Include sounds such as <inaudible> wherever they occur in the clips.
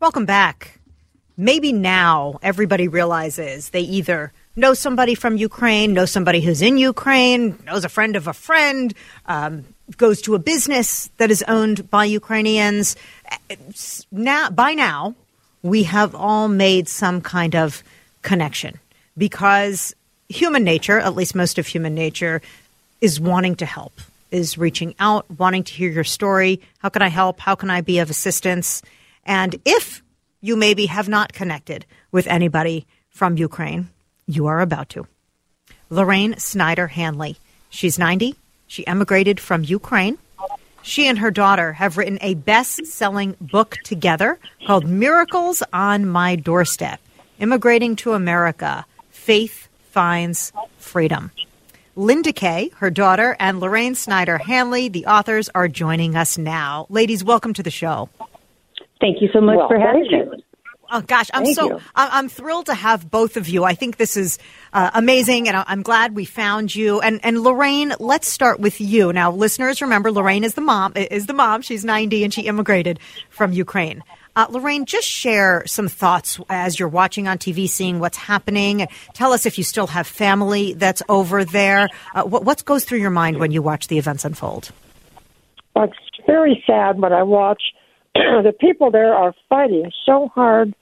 Welcome back. Maybe now everybody realizes they either know somebody from Ukraine, know somebody who's in Ukraine, knows a friend of a friend, um, goes to a business that is owned by Ukrainians. Now, by now, we have all made some kind of connection because human nature, at least most of human nature, is wanting to help, is reaching out, wanting to hear your story. How can I help? How can I be of assistance? And if you maybe have not connected with anybody from Ukraine, you are about to. Lorraine Snyder Hanley. She's 90. She emigrated from Ukraine. She and her daughter have written a best selling book together called Miracles on My Doorstep Immigrating to America Faith Finds Freedom. Linda Kay, her daughter, and Lorraine Snyder Hanley, the authors, are joining us now. Ladies, welcome to the show. Thank you so much well, for having me. Oh gosh, I'm Thank so you. I'm thrilled to have both of you. I think this is uh, amazing, and I'm glad we found you. And and Lorraine, let's start with you. Now, listeners, remember Lorraine is the mom. Is the mom? She's 90 and she immigrated from Ukraine. Uh, Lorraine, just share some thoughts as you're watching on TV, seeing what's happening. Tell us if you still have family that's over there. Uh, what what goes through your mind when you watch the events unfold? Well, it's very sad when I watch <clears throat> the people there are fighting so hard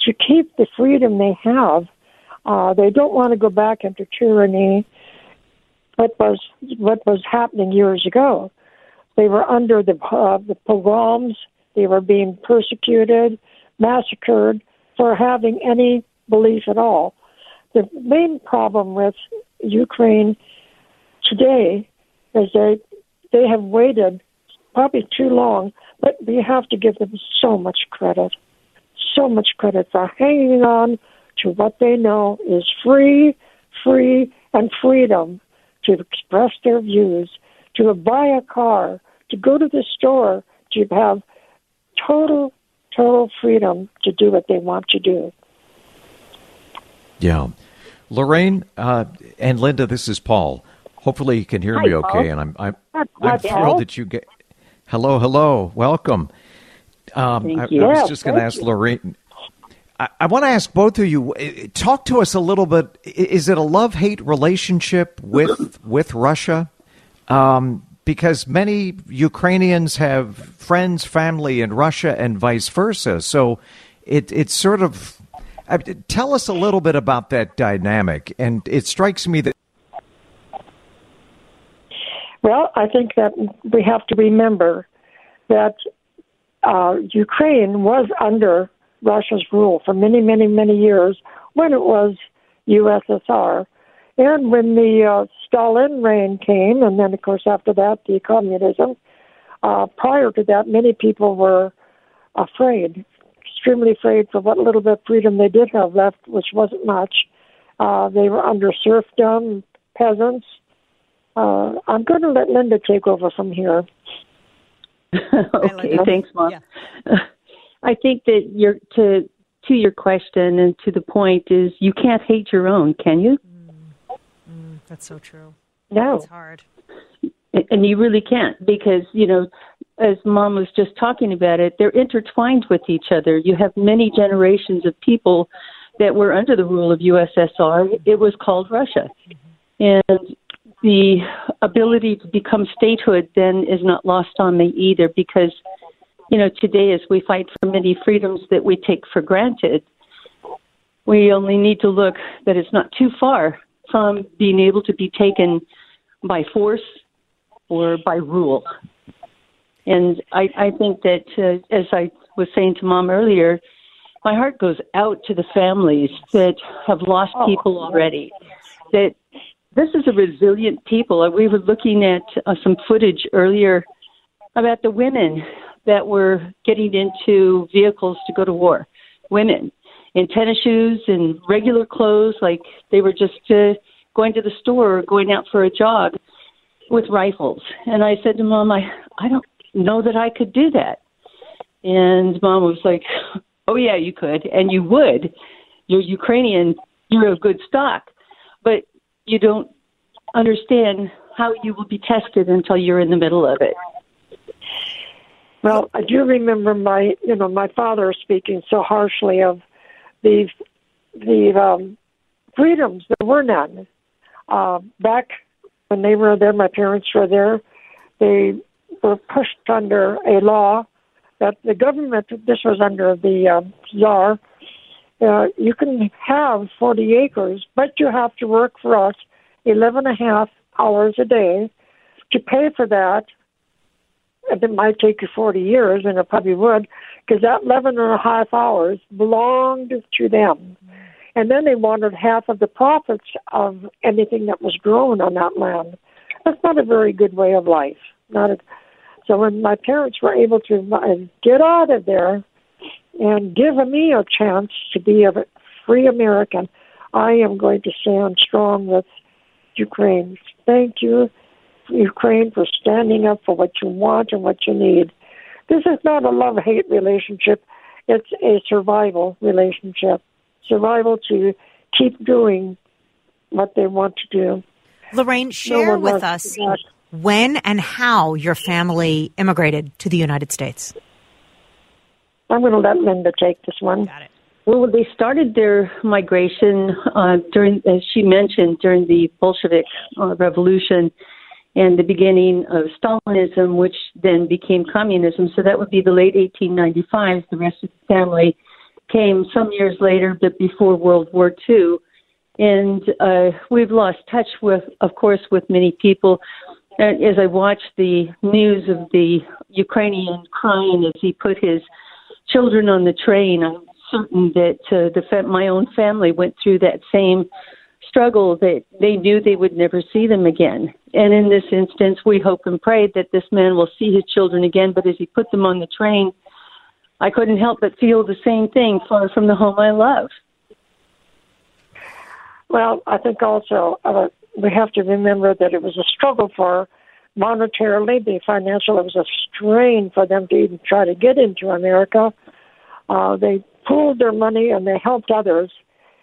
to keep the freedom they have. Uh, they don't want to go back into tyranny. What was what was happening years ago? They were under the uh, the pogroms. They were being persecuted, massacred for having any belief at all. The main problem with Ukraine today is they they have waited probably too long, but we have to give them so much credit, so much credit for hanging on to what they know is free, free, and freedom to express their views, to buy a car, to go to the store, to have total, total freedom to do what they want to do. Yeah. Lorraine uh, and Linda, this is Paul. Hopefully you can hear Hi, me okay, Paul. and I'm I'm, I'm thrilled that you get. Hello, hello, welcome. Um, Thank I, you. I was just going to ask. Lorraine. I, I want to ask both of you. uh, Talk to us a little bit. Is it a love hate relationship with with Russia? Um, because many Ukrainians have friends, family in Russia, and vice versa. So it it's sort of. uh, Tell us a little bit about that dynamic. And it strikes me that Well, I think that we have to remember that uh, Ukraine was under Russia's rule for many, many, many years when it was USSR. And when the uh, Stalin reign came, and then, of course, after that, the communism, uh, prior to that, many people were afraid, extremely afraid for what little bit of freedom they did have left, which wasn't much. Uh, they were under serfdom, peasants. Uh, I'm going to let Linda take over from here. <laughs> okay, thanks, Mom. Yeah. <laughs> I think that you're to to your question and to the point is you can't hate your own, can you? Mm, mm, that's so true. No. It's hard. And you really can't because you know, as Mom was just talking about it, they're intertwined with each other. You have many generations of people that were under the rule of USSR. It was called Russia, mm-hmm. and the ability to become statehood then is not lost on me either because you know, today as we fight for many freedoms that we take for granted, we only need to look that it's not too far from being able to be taken by force or by rule. And I, I think that, uh, as I was saying to mom earlier, my heart goes out to the families that have lost oh, people already. That this is a resilient people. We were looking at uh, some footage earlier about the women that were getting into vehicles to go to war. Women in tennis shoes and regular clothes, like they were just uh, going to the store or going out for a jog with rifles. And I said to mom, I, I don't know that I could do that. And mom was like, Oh yeah, you could, and you would. You're Ukrainian. You're of good stock, but you don't understand how you will be tested until you're in the middle of it. Well, I do remember my, you know, my father speaking so harshly of the the um, freedoms. There were none uh, back when they were there. My parents were there. They were pushed under a law that the government, this was under the uh, czar, uh, you can have 40 acres, but you have to work for us 11 and a half hours a day. To pay for that, And it might take you 40 years, and it probably would, because that 11 and a half hours belonged to them. And then they wanted half of the profits of anything that was grown on that land. That's not a very good way of life. Not a, so when my parents were able to get out of there and give me a chance to be a free American, I am going to stand strong with Ukraine. Thank you, Ukraine, for standing up for what you want and what you need. This is not a love hate relationship, it's a survival relationship. Survival to keep doing what they want to do. Lorraine, share no with us when and how your family immigrated to the United States. I'm going to let Linda take this one. Got it. Well, they started their migration uh, during, as she mentioned, during the Bolshevik uh, Revolution and the beginning of Stalinism, which then became communism. So that would be the late 1895. The rest of the family came some years later, but before World War II. And uh, we've lost touch with, of course, with many people as I watched the news of the Ukrainian crying as he put his children on the train, I'm certain that uh, the fa- my own family went through that same struggle that they knew they would never see them again. And in this instance, we hope and pray that this man will see his children again. But as he put them on the train, I couldn't help but feel the same thing far from the home I love. Well, I think also uh, we have to remember that it was a struggle for monetarily, the financial, it was a strain for them to even try to get into America. Uh, they pooled their money and they helped others.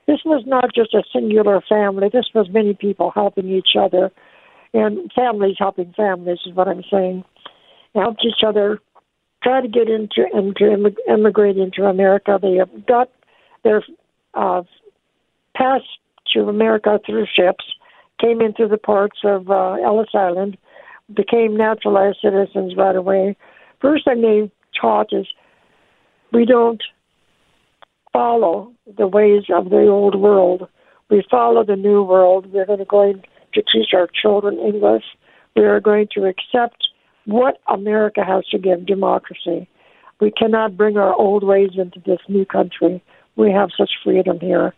This was not just a singular family. This was many people helping each other, and families helping families is what I'm saying. Helped each other try to get into and to immigrate into America. They got their uh, pass to America through ships came into the ports of uh, Ellis Island, became naturalized citizens right away. First thing they taught is we don't follow the ways of the old world. We follow the new world. We're going to going to teach our children English. We are going to accept what America has to give democracy. We cannot bring our old ways into this new country. We have such freedom here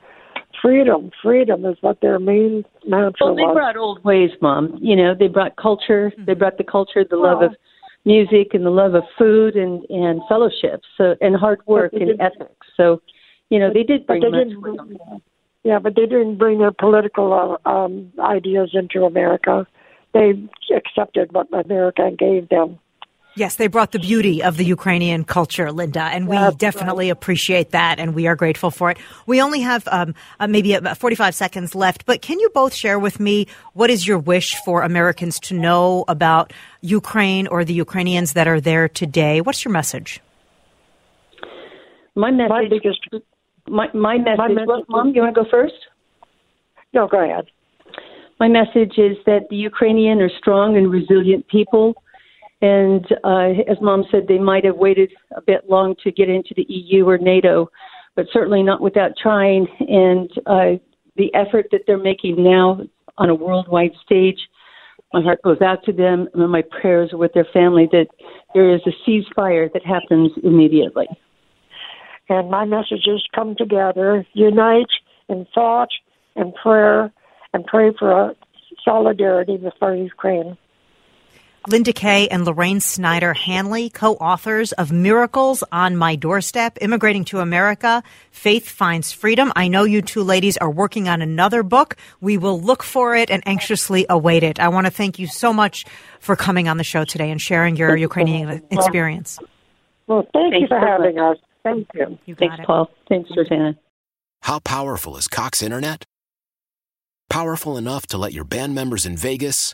freedom. Freedom is what their main mantra well, they was. brought old ways, Mom. You know, they brought culture. They mm-hmm. brought the culture, the love of music, and the love of food and and fellowship. So and hard work and ethics. So, you know, they did bring they much didn't, Yeah, but they didn't bring their political uh, um, ideas into America. They accepted what America gave them. Yes, they brought the beauty of the Ukrainian culture, Linda, and we That's definitely right. appreciate that, and we are grateful for it. We only have um, uh, maybe about 45 seconds left, but can you both share with me what is your wish for Americans to know about Ukraine or the Ukrainians that are there today? What's your message? My message. My biggest. My, my message. My message well, Mom, you want to go first? No, go ahead. My message is that the Ukrainian are strong and resilient people And uh, as Mom said, they might have waited a bit long to get into the EU or NATO, but certainly not without trying. And uh, the effort that they're making now on a worldwide stage, my heart goes out to them, and my prayers are with their family that there is a ceasefire that happens immediately. And my message is come together, unite in thought and prayer, and pray for solidarity for Ukraine. Linda Kay and Lorraine Snyder Hanley, co authors of Miracles on My Doorstep Immigrating to America Faith Finds Freedom. I know you two ladies are working on another book. We will look for it and anxiously await it. I want to thank you so much for coming on the show today and sharing your Ukrainian experience. Well, thank Thanks you for having us. Thank you. you Thanks, it. Paul. Thanks, Rosanna. How powerful is Cox Internet? Powerful enough to let your band members in Vegas,